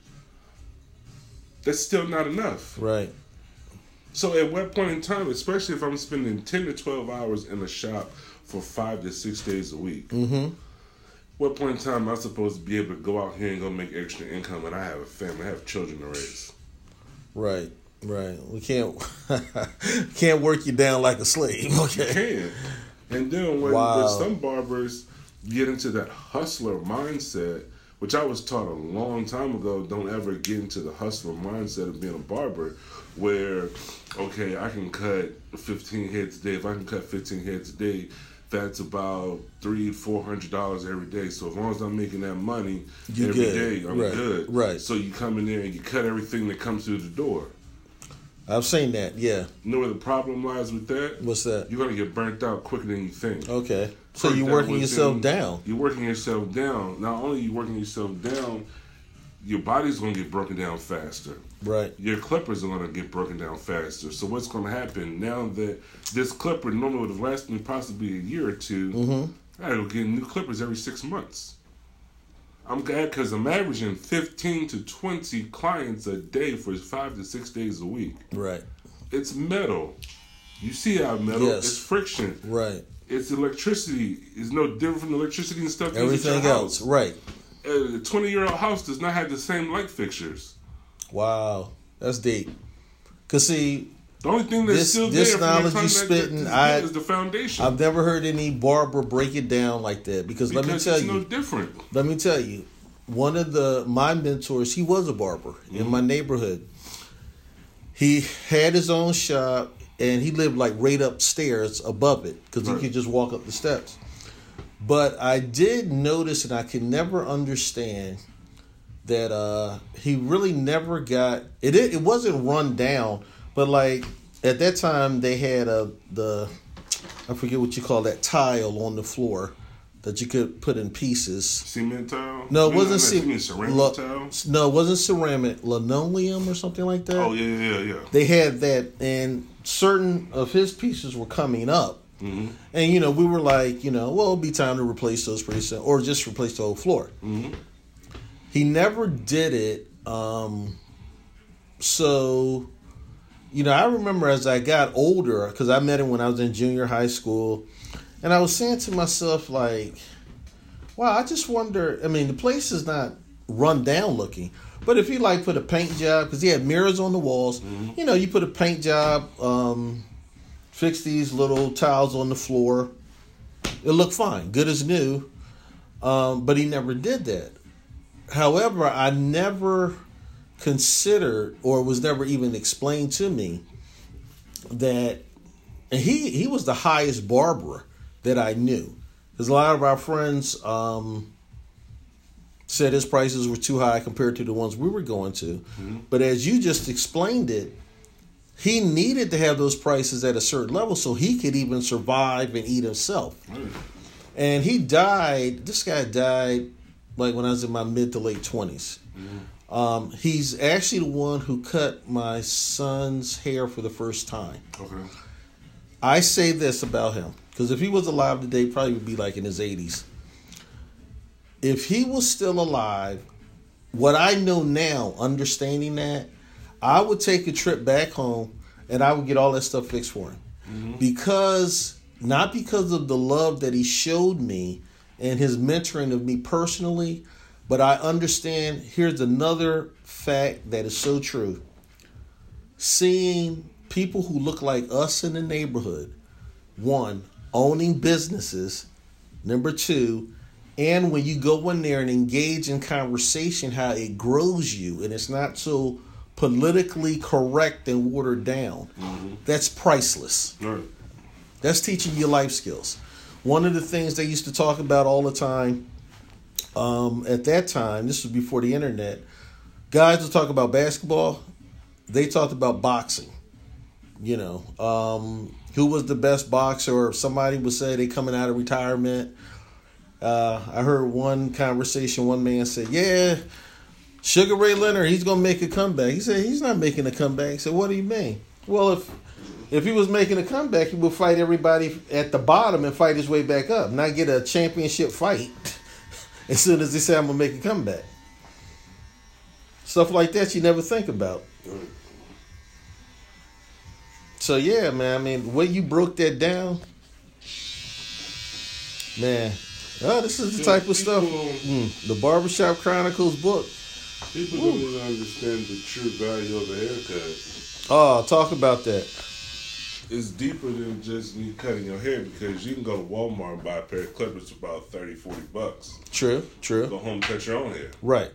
that's still not enough. Right. So at what point in time, especially if I'm spending ten to twelve hours in a shop for five to six days a week, Mm-hmm. what point in time am I supposed to be able to go out here and go make extra income? And I have a family, I have children to raise. Right. Right. We can't can't work you down like a slave. You Okay. can. And then when, Wow. when some barbers get into that hustler mindset, which I was taught a long time ago, don't ever get into the hustler mindset of being a barber, where okay, I can cut 15 heads a day. If I can cut 15 heads a day, that's about three, four hundred dollars every day. So as long as I'm making that money You every good. day, I'm Right. good. Right. So you come in there and you cut everything that comes through the door. I've seen that. Yeah. You know where the problem lies with that? What's that? You're gonna get burnt out quicker than you think. Okay. So you're working within- yourself down. You're working yourself down. Not only you working yourself down, your body's going to get broken down faster. Right. Your clippers are going to get broken down faster. So what's going to happen now that this clipper normally would have lasted me possibly a year or 2 Mm-hmm. I will get new clippers every six months. I'm glad because I'm averaging 15 to 20 clients a day for five to six days a week. Right. It's metal. You see how metal? Yes. It's friction. Right. It's electricity. It's no different from electricity and stuff. Everything else. house. Right. A 20 year old house does not have the same light fixtures. Wow. That's deep. Cause see, The only thing that's This- still this there knowledge you spitting, I- is the foundation. I've never heard any barber break it down like that. Because, let me tell you, no different. let me tell you, one of the my mentors, he was a barber in my neighborhood. He had his own shop and he lived like right upstairs above it because Right. he could just walk up the steps. But I did notice and I could never understand that uh he really never got it, it wasn't run down, but like at that time they had a the I forget what you call that tile on the floor that you could put in pieces. Cement tile? No, it wasn't know, ce- You mean ceramic lo- tile? No, it wasn't ceramic, linoleum or something like that. Oh, yeah, yeah, yeah, yeah. They had that, and certain of his pieces were coming up. Mm-hmm. And you know, we were like, you know, well, it'll be time to replace those pretty soon, or just replace the whole floor. Mm-hmm. He never did it. Um, so, you know, I remember as I got older, because I met him when I was in junior high school, and I was saying to myself, like, wow, I just wonder. I mean, the place is not run down looking, but if he like put a paint job, because he had mirrors on the walls, you know, you put a paint job, um, fix these little tiles on the floor, it looked fine, good as new. Um, but he never did that. However, I never considered, or was never even explained to me, that and he he was the highest barber that I knew. Because a lot of our friends um, said his prices were too high compared to the ones we were going to. Mm-hmm. But as you just explained it, he needed to have those prices at a certain level so he could even survive and eat himself. Mm. And he died. This guy died like when I was in my mid to late 20s. Um, he's actually the one who cut my son's hair for the first time. Okay. I say this about him because if he was alive today, probably would be like in his 80s. If he was still alive, what I know now, understanding that, I would take a trip back home and I would get all that stuff fixed for him. Because, not because of the love that he showed me and his mentoring of me personally, but I understand here's another fact that is so true. Seeing people who look like us in the neighborhood, one, owning businesses, number two, and when you go in there and engage in conversation, how it grows you and it's not so politically correct and watered down. Mm-hmm. That's priceless. Right. That's teaching you life skills. One of the things they used to talk about all the time um, at that time, this was before the internet, guys would talk about basketball, they talked about boxing. You know, um, who was the best boxer, or somebody would say they coming out of retirement. Uh, I heard one conversation, one man said, Yeah, Sugar Ray Leonard, he's gonna make a comeback. He said he's not making a comeback. He said, What do you mean? Well, if if he was making a comeback, he would fight everybody at the bottom and fight his way back up, not get a championship fight as soon as they say I'm gonna make a comeback. Stuff like that you never think about. So yeah, man. I mean, when you broke that down, man. Oh, this is the type of stuff. Mm, the Barbershop Chronicles book. People don't even understand the true value of a haircut. Oh, talk about that. It's deeper than just you cutting your hair because you can go to Walmart and buy a pair of clippers for about 30, 40 bucks. True, true. Go home and cut your own hair. Right.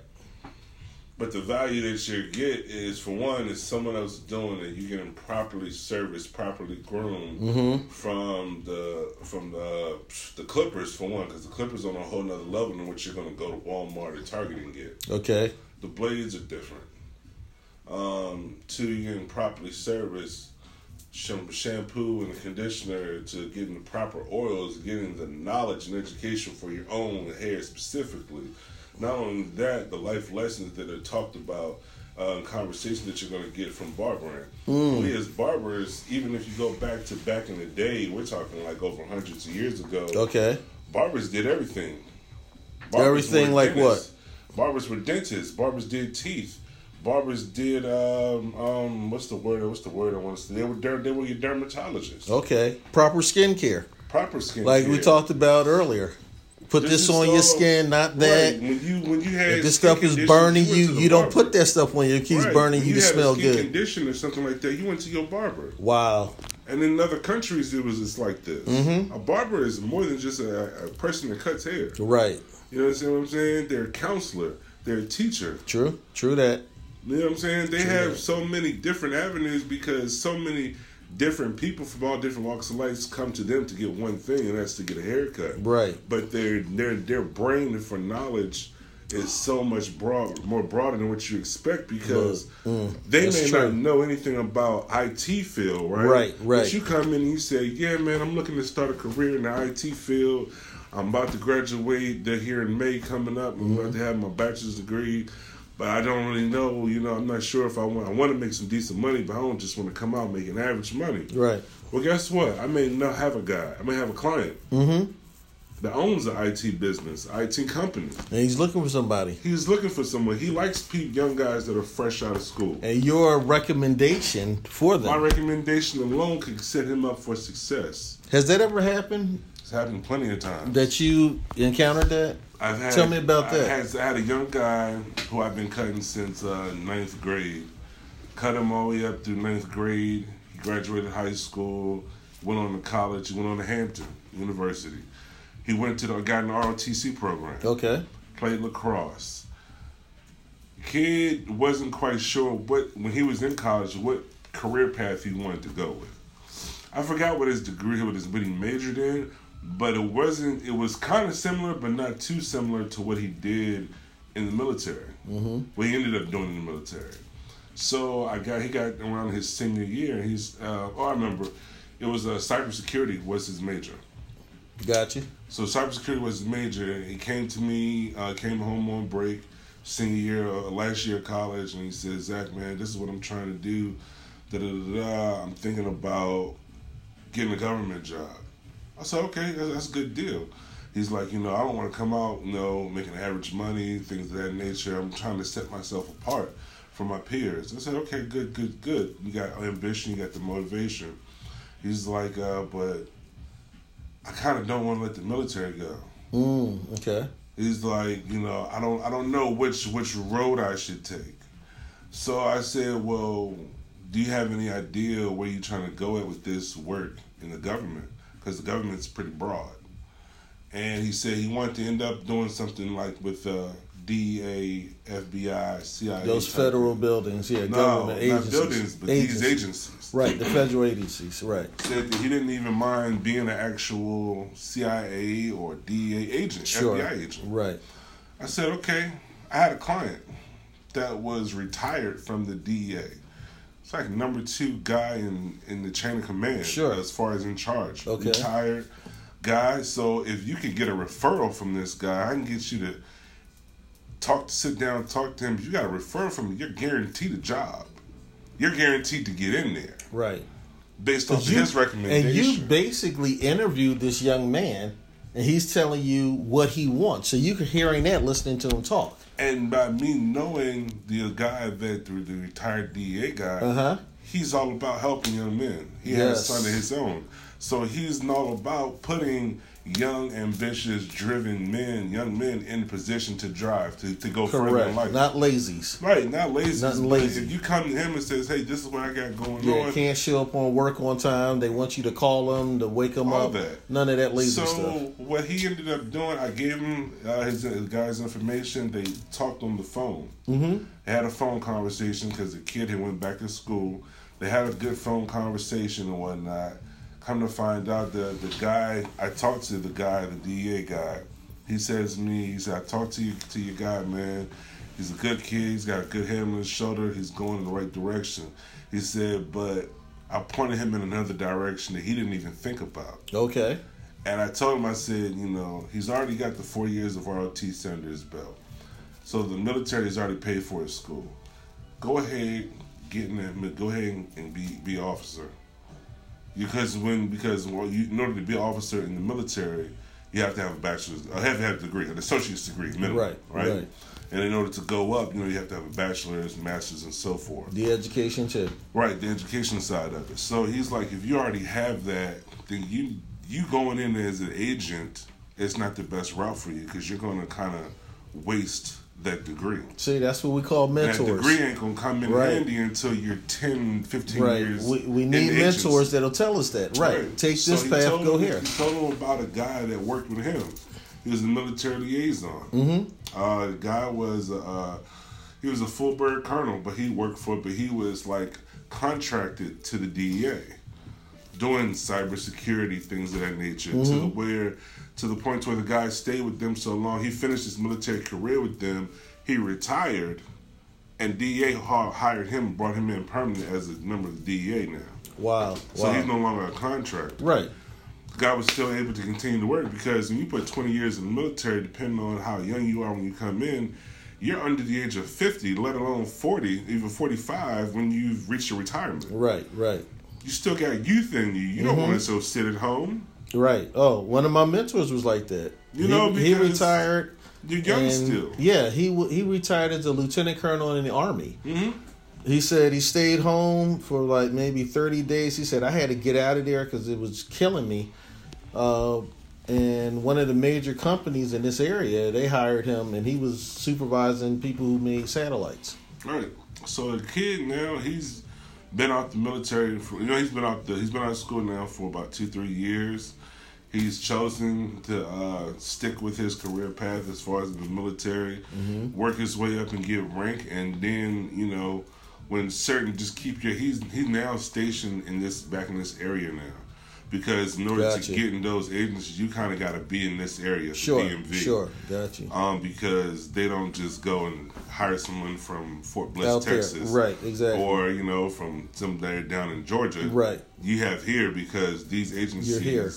But the value that you get is, for one, is someone else doing it. You're getting properly serviced, properly groomed Mm-hmm. from the from the the clippers for one, because the clippers on a whole nother level than what you're gonna go to Walmart or Target and get. Okay. The blades are different. Um, two, you're getting properly serviced, shampoo and conditioner to getting the proper oils, getting the knowledge and education for your own hair specifically. Not only that, the life lessons that are talked about, uh, conversation that you're going to get from barbering. Mm. We as barbers, even if you go back to back in the day, we're talking like over hundreds of years ago. Okay. Barbers did everything. Everything like dentists. Barbers were dentists. Barbers did teeth. Barbers did um, um what's the word? What's the word I want to say? They were der- they were your dermatologists. Okay. Proper skincare. Proper skin. Like we talked about earlier. Put This this, is on your skin, not that. Right. When you when you had If this stuff is burning went you, you don't put that stuff on you. It keeps Right. burning When you to smell a skin good. Condition or something like that. You went to your barber. Wow. And in other countries, it was just like this. Mm-hmm. A barber is more than just a, a person that cuts hair. Right. You know what I'm saying? They're a counselor. They're a teacher. True. True that. You know what I'm saying? They True have so many different avenues because so many different people from all different walks of life come to them to get one thing, and that's to get a haircut. Right. But their their their brain for knowledge is so much broad, more broader than what you expect because Mm, they may true. not know anything about IT field, right? Right, right. But you come in and you say, "Yeah, man, I'm looking to start a career in the IT field. I'm about to graduate the- here in May coming up. I'm Mm-hmm. about to have my bachelor's degree." But I don't really know, you know. I'm not sure if I want. I want to make some decent money, but I don't just want to come out making average money. Right. Well, guess what? I may not have a guy. I may have a client Mm-hmm. that owns an IT business, IT company. And he's looking for somebody. He's looking for someone. He likes young guys that are fresh out of school. And your recommendation for them. My recommendation alone could set him up for success. Has that ever happened It's happened plenty of times. that you encountered that? I've had, Tell me about I that. Had, I had a young guy who I've been cutting since uh, ninth grade. Cut him all the way up through ninth grade. He graduated high school, went on to college, went on to Hampton University. He went to the got an ROTC program. Okay. played lacrosse. Kid wasn't quite sure what when he was in college what career path he wanted to go with. I forgot what his degree what his what he majored in, but it wasn't. It was kind of similar, but not too similar to what he did in the military. Mm-hmm. What he ended up doing in the military. So I got he got around his senior year. He's uh, oh I remember, it was uh, cybersecurity was his major. Gotcha. So cybersecurity was his major. He came to me, uh, came home on break, senior year, uh, last year of college, and he said, "Zack, man, this is what I'm trying to do. Da da da da. I'm thinking about getting a government job." I said, "Okay, that's, that's a good deal." He's like, you know, I don't want to come out, you know, making average money, things of that nature. I'm trying to set myself apart from my peers. I said, okay, good, good, good. You got ambition, you got the motivation. He's like, uh, but I kind of don't want to let the military go. Mm, okay. He's like, you know, I don't, I don't know which which road I should take. So I said, well, do you have any idea where you're trying to go at with this work in the government? Because the government's pretty broad. And he said he wanted to end up doing something like with uh, DEA, FBI, CIA. Those federal thing. buildings, yeah, no, government not agencies. buildings, but these agencies. Right, the federal agencies, right. Said that he didn't even mind being an actual CIA or DEA agent, Sure. FBI agent. Right. I said, okay. I had a client that was retired from the DEA. It's like number two guy in, in the chain of command, Sure. as far as in charge. Okay. Retired guy. So if you could get a referral from this guy, I can get you to talk, to sit down, talk to him. If you got a referral from him, you're guaranteed a job. You're guaranteed to get in there Right. based off of You- his recommendation. And you basically interviewed this young man, and he's telling you what he wants. So you can hearing that, listening to him talk. And by me knowing the guy that the, the retired DEA guy, Uh huh. he's all about helping young men. He has a son of his own. So he's all about putting young, ambitious, driven men, young men in position to drive, to, to go further in Correct. life. Not lazies. right, not lazy. Nothing lazy. If you come to him and says, hey, this is what I got going Yeah, on. can't show up on work on time. They want you to call them to wake them All up. that. None of that lazy so stuff. what he ended up doing, I gave him uh, his, his guy's information. They talked on the phone. Mm-hmm. They had a phone conversation because the kid had went back to school. They had a good phone conversation and whatnot. Come to find out, the the guy I talked to, the guy, the DEA guy, he says to me, he said, "I talked to you to your guy, man. He's a good kid. He's got a good head on his shoulder. He's going in the right direction." He said, "But I pointed him in another direction that he didn't even think about." Okay. And I told him, I said, you know, he's already got the four years of ROT under his belt. So the military has already paid for his school. Go ahead, get in that. Go ahead and be be officer. Because when because well, you, in order to be an officer in the military, you have to have a bachelor's, I have to have a degree, an associate's degree, minimum, right, right? Right. And in order to go up, you know, you have to have a bachelor's, master's, and so forth. The education too. Right, the education side of it. So he's like, if you already have that, then you you going in as an agent is not the best route for you because you're going to kind of waste that degree. See, that's what we call mentors. That degree ain't gonna come in right. handy until you're 10, 15 right. years. We, we need mentors that'll tell us that. Right. right. Take so this path, go him, here. He told him about a guy that worked with him. He was a military liaison. Mm-hmm. Uh, the guy was uh, he was a full bird colonel, but he worked for, but he was like contracted to the DEA, doing cybersecurity things of that nature, mm-hmm. to where to the point where the guy stayed with them so long. He finished his military career with them. He retired, and DEA hired him, and brought him in permanent as a member of the DEA now. Wow! So wow. he's no longer a contract. Right. The guy was still able to continue to work because when you put 20 years in the military, depending on how young you are when you come in, you're under the age of 50, let alone 40, even 45 when you've reached your retirement. Right, right. You still got youth in you. You mm-hmm. don't want to so sit at home. Right. Oh, one of my mentors was like that. You know, he, he retired. You're young still. Yeah, he he retired as a lieutenant colonel in the army. Mm-hmm. He said he stayed home for like maybe 30 days. He said I had to get out of there because it was killing me. Uh, and one of the major companies in this area, they hired him, and he was supervising people who made satellites. Right. So the kid now he's been out the military for you know he's been out the he's been out of school now for about two three years he's chosen to uh, stick with his career path as far as the military, mm-hmm. work his way up and get rank, and then you know when certain just keep your he's he's now stationed in this back in this area now. Because in order gotcha. to get in those agencies, you kind of got to be in this area, sure, DMV. Sure, got you. Um, because they don't just go and hire someone from Fort Bliss, Out Texas, there. right? Exactly. Or you know from somewhere down in Georgia, right? You have here because these agencies. You're here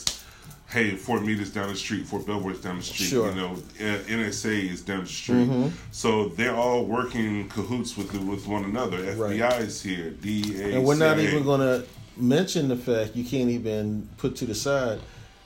hey, Fort Meade is down the street, Fort Belvoir is down the street. Sure. You know, NSA is down the street. Mm-hmm. So they're all working cahoots with with one another. FBI right. is here, DEA, and we're CIA. not even going to mention the fact you can't even put to the side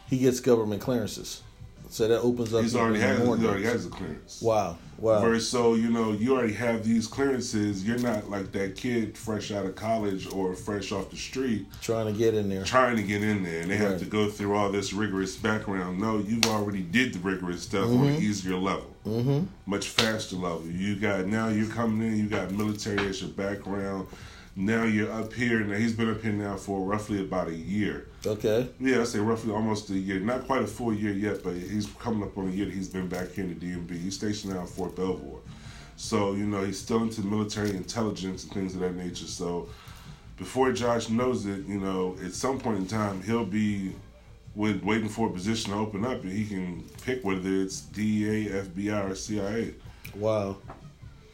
he gets government clearances. So that opens up. He's already has. He already has a clearance. Wow. Wow. Whereas, so you know, you already have these clearances. You're not like that kid fresh out of college or fresh off the street trying to get in there. Trying to get in there, and they right. have to go through all this rigorous background. No, you've already did the rigorous stuff mm-hmm. on an easier level, mm-hmm. much faster level. You got now you're coming in. You got military as your background now you're up here. Now he's been up here now for roughly about a year. Okay. Yeah, I say roughly almost a year. Not quite a full year yet, but he's coming up on a year that he's been back here in the DMV. He's stationed now at Fort Belvoir. So, you know, he's still into military intelligence and things of that nature. So before Josh knows it, you know, at some point in time he'll be with waiting for a position to open up and he can pick whether it's DEA, FBI, or CIA. Wow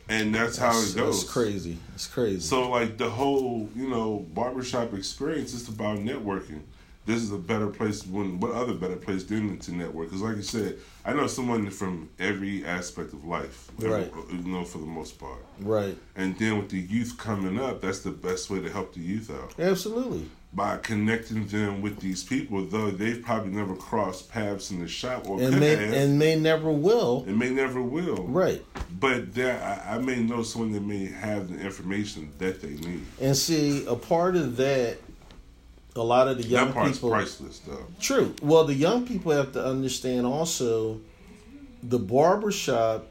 and that's, that's how it goes. It's crazy. It's crazy. So like the whole you know barbershop experience is about networking. This is a better place. When what other better place than to network? Because like you said, I know someone from every aspect of life. Right. Every, you know, for the most part. Right. And then with the youth coming up, that's the best way to help the youth out. Absolutely by connecting them with these people, though they've probably never crossed paths in the shop or and may, have, and may never will. And may never will. Right. But there, I, I, may know someone that may have the information that they need. And see, a part of that, a lot of the young that part's people, priceless, though. True. Well, the young people have to understand also the barbershop.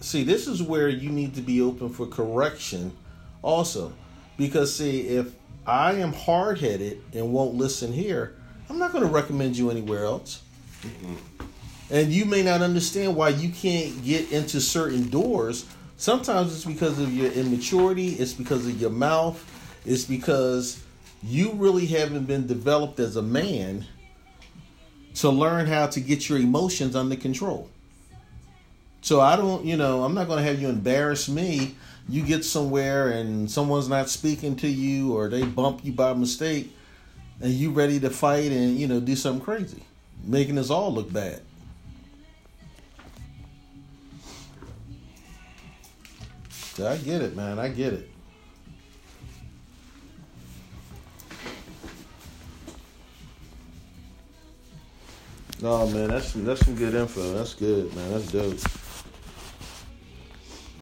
See, this is where you need to be open for correction, also, because see if I am hard headed and won't listen here, I'm not going to recommend you anywhere else. Mm-hmm. And you may not understand why you can't get into certain doors. Sometimes it's because of your immaturity, it's because of your mouth, it's because you really haven't been developed as a man to learn how to get your emotions under control. So I don't, you know, I'm not going to have you embarrass me you get somewhere and someone's not speaking to you or they bump you by mistake and you ready to fight and you know do something crazy making us all look bad I get it, man. I get it. No, man, that's that's some good info. That's good, man. That's dope.